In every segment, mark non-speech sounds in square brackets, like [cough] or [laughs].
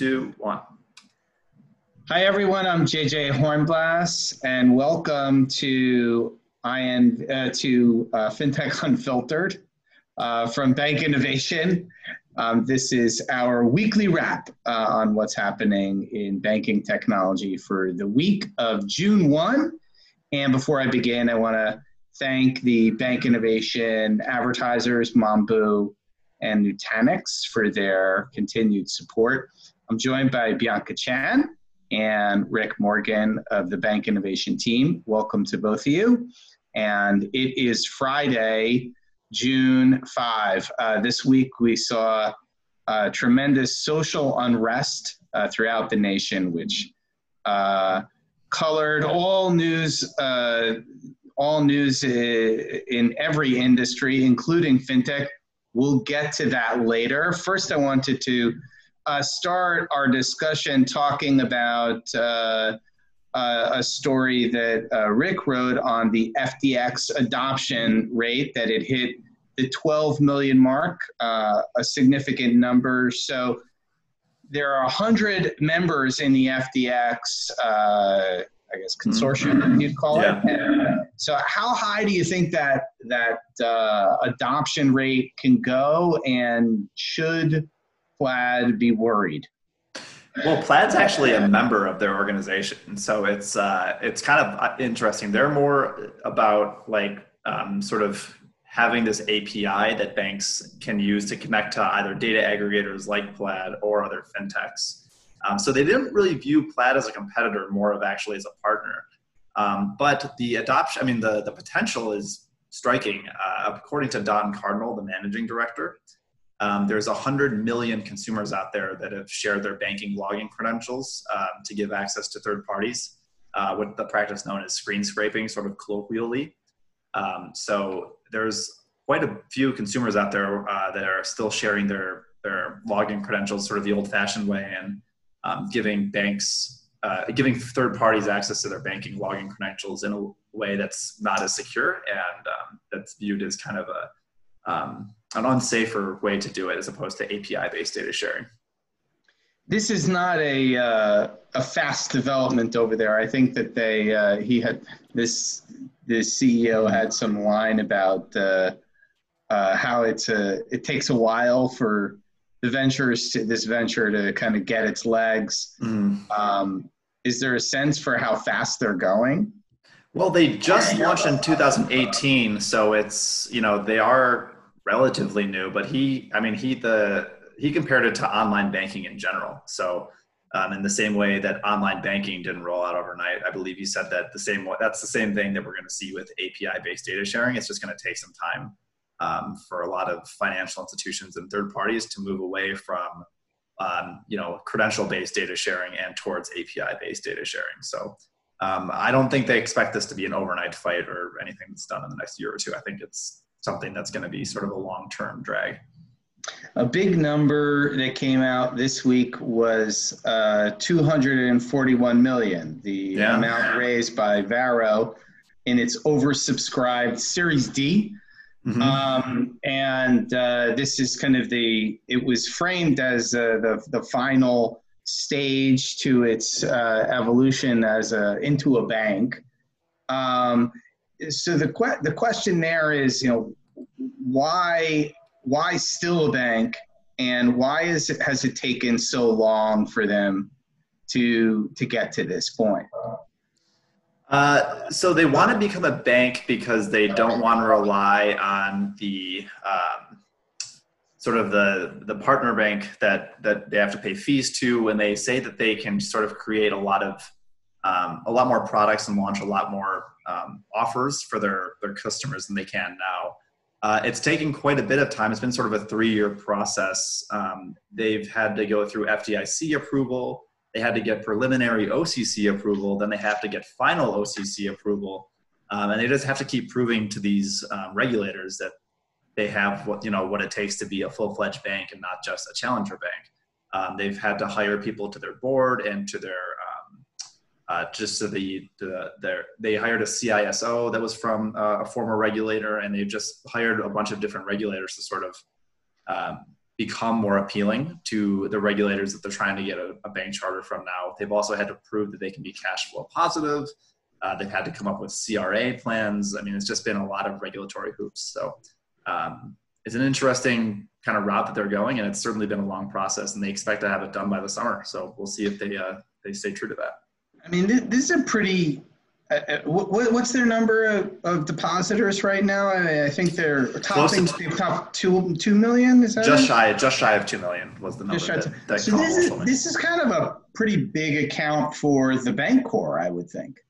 two, one. Hi, everyone. I'm JJ Hornblass, and welcome to IN, uh, to uh, FinTech Unfiltered uh, from Bank Innovation. Um, this is our weekly wrap uh, on what's happening in banking technology for the week of June 1. And before I begin, I want to thank the Bank Innovation advertisers, Mambu and Nutanix, for their continued support. I'm joined by Bianca Chan and Rick Morgan of the Bank Innovation team. Welcome to both of you. And it is Friday, June 5. Uh, this week we saw uh, tremendous social unrest uh, throughout the nation, which uh, colored all news, uh, all news in every industry, including fintech. We'll get to that later. First, I wanted to uh, start our discussion talking about uh, uh, a story that uh, Rick wrote on the FDX adoption rate that it hit the 12 million mark, uh, a significant number. So there are 100 members in the FDX, uh, I guess, consortium, mm-hmm. you'd call yeah. it. so how high do you think that that adoption rate can go, and should Plaid be worried? Well, Plaid's actually a member of their organization, so it's uh, it's kind of uh, interesting. They're more about like um, sort of having this API that banks can use to connect to either data aggregators like Plaid or other fintechs. Um, so they didn't really view Plaid as a competitor, more of actually as a partner. Um, but the adoption, I mean, the the potential is striking. Uh, according to Don Cardinal, the managing director, um, there's 100 million consumers out there that have shared their banking login credentials um, to give access to third parties, uh, what the practice known as screen scraping, sort of colloquially. Um, so there's quite a few consumers out there uh, that are still sharing their, their login credentials sort of the old fashioned way and um, giving banks, uh, giving third parties access to their banking login credentials in a way that's not as secure and um, that's viewed as kind of a um, an unsafer way to do it as opposed to API based data sharing. This is not a uh, a fast development over there. I think that they uh, he had this this CEO had some line about uh, uh, how it's a it takes a while for the ventures to this venture to kind of get its legs. Mm. Um, is there a sense for how fast they're going? Well, they just launched in 2018, so it's you know they are relatively new, but he, I mean, he the he compared it to online banking in general. So, um, in the same way that online banking didn't roll out overnight, I believe he said that the same. That's the same thing that we're going to see with API-based data sharing. It's just going to take some time um, for a lot of financial institutions and third parties to move away from um, you know credential-based data sharing and towards API-based data sharing. So. Um, I don't think they expect this to be an overnight fight or anything that's done in the next year or two. I think it's something that's going to be sort of a long term drag. A big number that came out this week was uh, 241 million, the yeah. amount raised by Varo in its oversubscribed Series D. Mm-hmm. Um, and uh, this is kind of the, it was framed as uh, the, the final stage to its uh, evolution as a, into a bank. Um, so the que- the question there is, you know, why why still a bank, and why is it has it taken so long for them to to get to this point? Uh, so they want to become a bank because they don't want to rely on the um, sort of the the partner bank that that they have to pay fees to when they say that they can sort of create a lot of um, a lot more products and launch a lot more um, offers for their their customers than they can now. Uh, it's taken quite a bit of time. It's been sort of a three-year process. Um, they've had to go through FDIC approval. They had to get preliminary OCC approval. Then they have to get final OCC approval, um, and they just have to keep proving to these um, regulators that they have what you know what it takes to be a full-fledged bank and not just a challenger bank. Um, they've had to hire people to their board and to their uh, just to the, the their they hired a CISO that was from uh, a former regulator, and they've just hired a bunch of different regulators to sort of um, become more appealing to the regulators that they're trying to get a, a, bank charter from now. They've also had to prove that they can be cash flow positive. Uh, they've had to come up with CRA plans. I mean, it's just been a lot of regulatory hoops. So um, it's an interesting kind of route that they're going, and it's certainly been a long process. And they expect to have it done by the summer. So we'll see if they uh, they stay true to that. I mean, this is a pretty uh, uh what, what's their number of, of, depositors right now? I, I think they're topping to, top two two million. Is that just shy? Just shy of two million was the number. That, that so this is this is kind of a pretty big account for the Bancorp, I would think.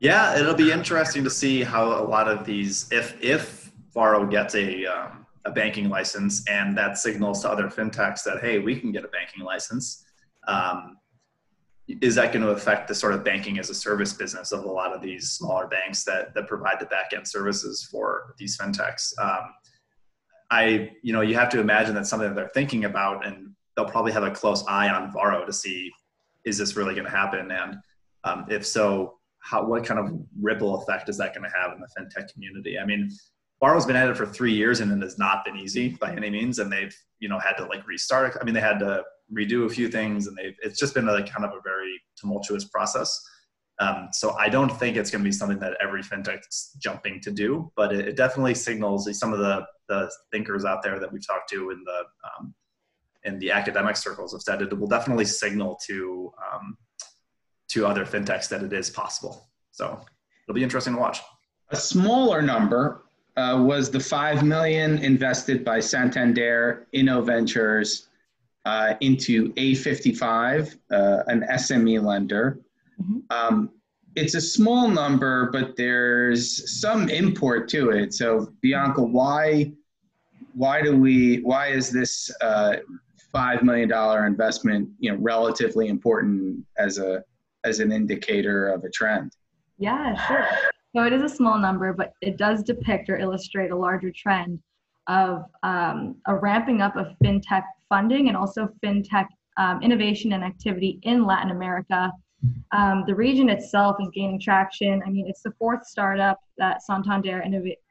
Yeah, it'll be interesting to see how a lot of these, if if Varo gets a um, a banking license, and that signals to other fintechs that hey, we can get a banking license. Um, is that going to affect the sort of banking as a service business of a lot of these smaller banks that that provide the back end services for these fintechs? Um, I, you know, you have to imagine that's something that they're thinking about, and they'll probably have a close eye on Varo to see is this really going to happen, and um, if so, how what kind of ripple effect is that going to have in the fintech community? I mean, Varo's been at it for three years, and it has not been easy by any means, and they've you know had to like restart. I mean, they had to redo a few things, and they've it's just been like kind of a very tumultuous process. Um, so I don't think it's going to be something that every fintech's jumping to do, but it, it, definitely signals some of the the thinkers out there that we've talked to in the um, in the academic circles have said it will definitely signal to um, to other fintechs that it is possible. So it'll be interesting to watch. A smaller number uh, was the five million invested by Santander Innoventures uh, into A55, uh, an SME lender. Mm-hmm. Um, it's a small number, but there's some import to it. So Bianca, why why do we why is this uh, five million dollar investment you know relatively important as a as an indicator of a trend? Yeah, sure. So it is a small number, but it does depict or illustrate a larger trend of um, a ramping up of fintech funding and also fintech um, innovation and activity in Latin America. Um, the region itself is gaining traction. I mean, it's the fourth startup that Santander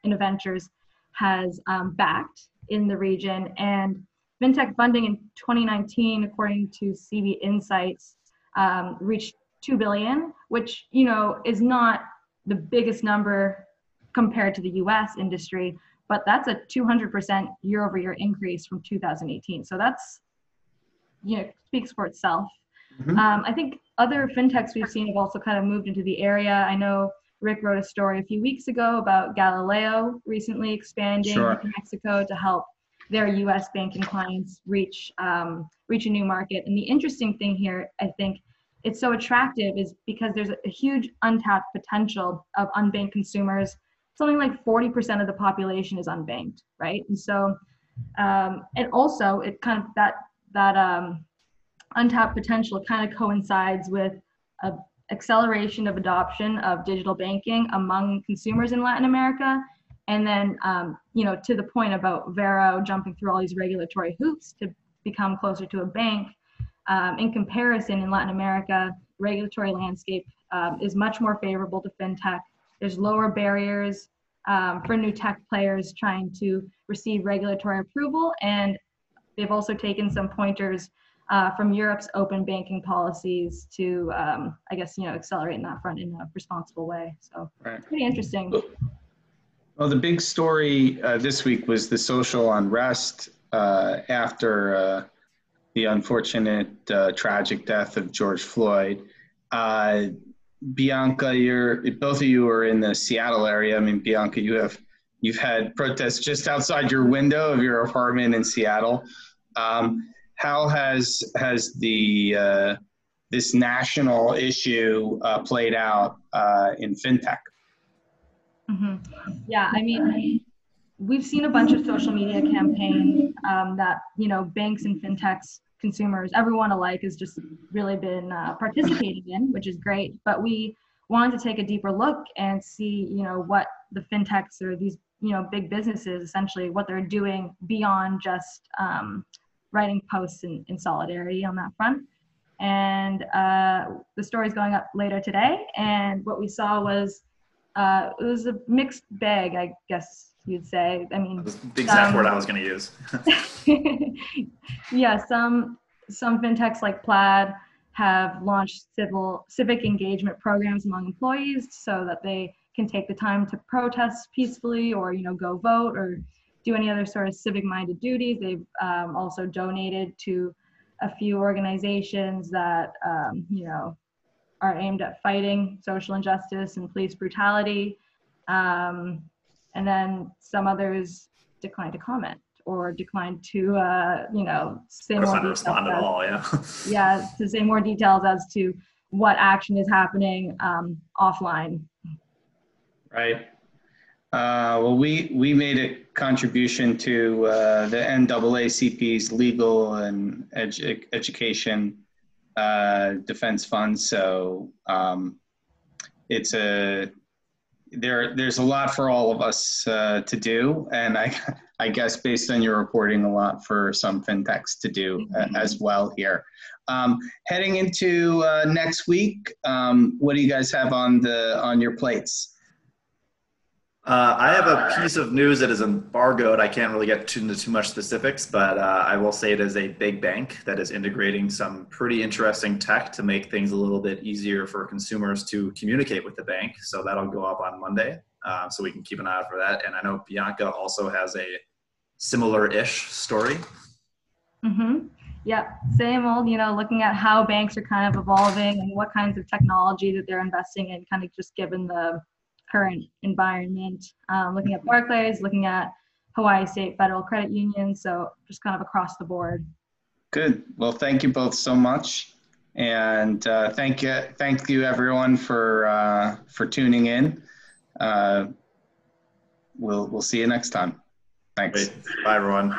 Innoventures has um, backed in the region. And fintech funding in 2019, according to CB Insights, um, reached 2 billion, which, you know, is not the biggest number compared to the US industry, but that's a 200% year over year increase from 2018. So that's, you know, speaks for itself. Mm-hmm. Um, I think other fintechs we've seen have also kind of moved into the area. I know Rick wrote a story a few weeks ago about Galileo recently expanding sure. to Mexico to help their U.S. banking clients reach um, reach a new market. And the interesting thing here, I think, it's so attractive is because there's a huge untapped potential of unbanked consumers something like 40% of the population is unbanked, right? And so, um, and also it kind of that that um, untapped potential kind of coincides with a acceleration of adoption of digital banking among consumers in Latin America. And then, um, you know, to the point about Varo jumping through all these regulatory hoops to become closer to a bank. Um, in comparison, in Latin America, regulatory landscape um, is much more favorable to fintech there's lower barriers um, for new tech players trying to receive regulatory approval, and they've also taken some pointers uh, from Europe's open banking policies to, um, I guess, you know, accelerate in that front in a responsible way. So, right. pretty interesting. Well, the big story uh, this week was the social unrest uh, after uh, the unfortunate uh, tragic death of George Floyd. Uh, Bianca, you're both of you are in the Seattle area. I mean, Bianca, you have you've had protests just outside your window of your apartment in Seattle. Um, how has has the uh, this national issue uh, played out uh, in fintech? Mm-hmm. Yeah, I mean, we've seen a bunch of social media campaigns um, that you know banks and fintechs consumers, everyone alike, has just really been uh, participating in, which is great. But we wanted to take a deeper look and see, you know, what the fintechs or these, you know, big businesses essentially what they're doing beyond just um, writing posts in, in solidarity on that front. And uh, the story's going up later today. And what we saw was uh, it was a mixed bag, I guess you'd say. I mean, That's the exact Um, word I was going to use. [laughs] yeah, some some fintechs like Plaid have launched civil civic engagement programs among employees so that they can take the time to protest peacefully or you know go vote or do any other sort of civic minded duties. They've um, also donated to a few organizations that um, you know are aimed at fighting social injustice and police brutality. Um, and then some others declined to comment or declined to, uh, you know, say Of more details. respond at as- all. Yeah. [laughs] Yeah, to say more details as to what action is happening um, offline. Right. Uh, well, we, we made a contribution to uh, the NAACP's legal and edu- education uh, defense fund. So um, it's a there. There's a lot for all of us uh, to do, and I I guess based on your reporting, a lot for some fintechs to do uh, as well here. Um, heading into uh, next week, um, what do you guys have on the on your plates? Uh, I have a piece of news that is embargoed. I can't really get into too much specifics, but uh, I will say it is a big bank that is integrating some pretty interesting tech to make things a little bit easier for consumers to communicate with the bank. So that'll go up on Monday. Uh, so we can keep an eye out for that. And I know Bianca also has a similar-ish story. Mm-hmm. Yep, same old, you know, looking at how banks are kind of evolving and what kinds of technology that they're investing in, kind of just given the current environment. Um, looking at Barclays, looking at Hawaii State Federal Credit Union, so just kind of across the board. Good. Well, thank you both so much, and uh, thank you, thank you everyone for uh, for tuning in. Uh, we'll we'll see you next time. Thanks. Great. Bye, everyone.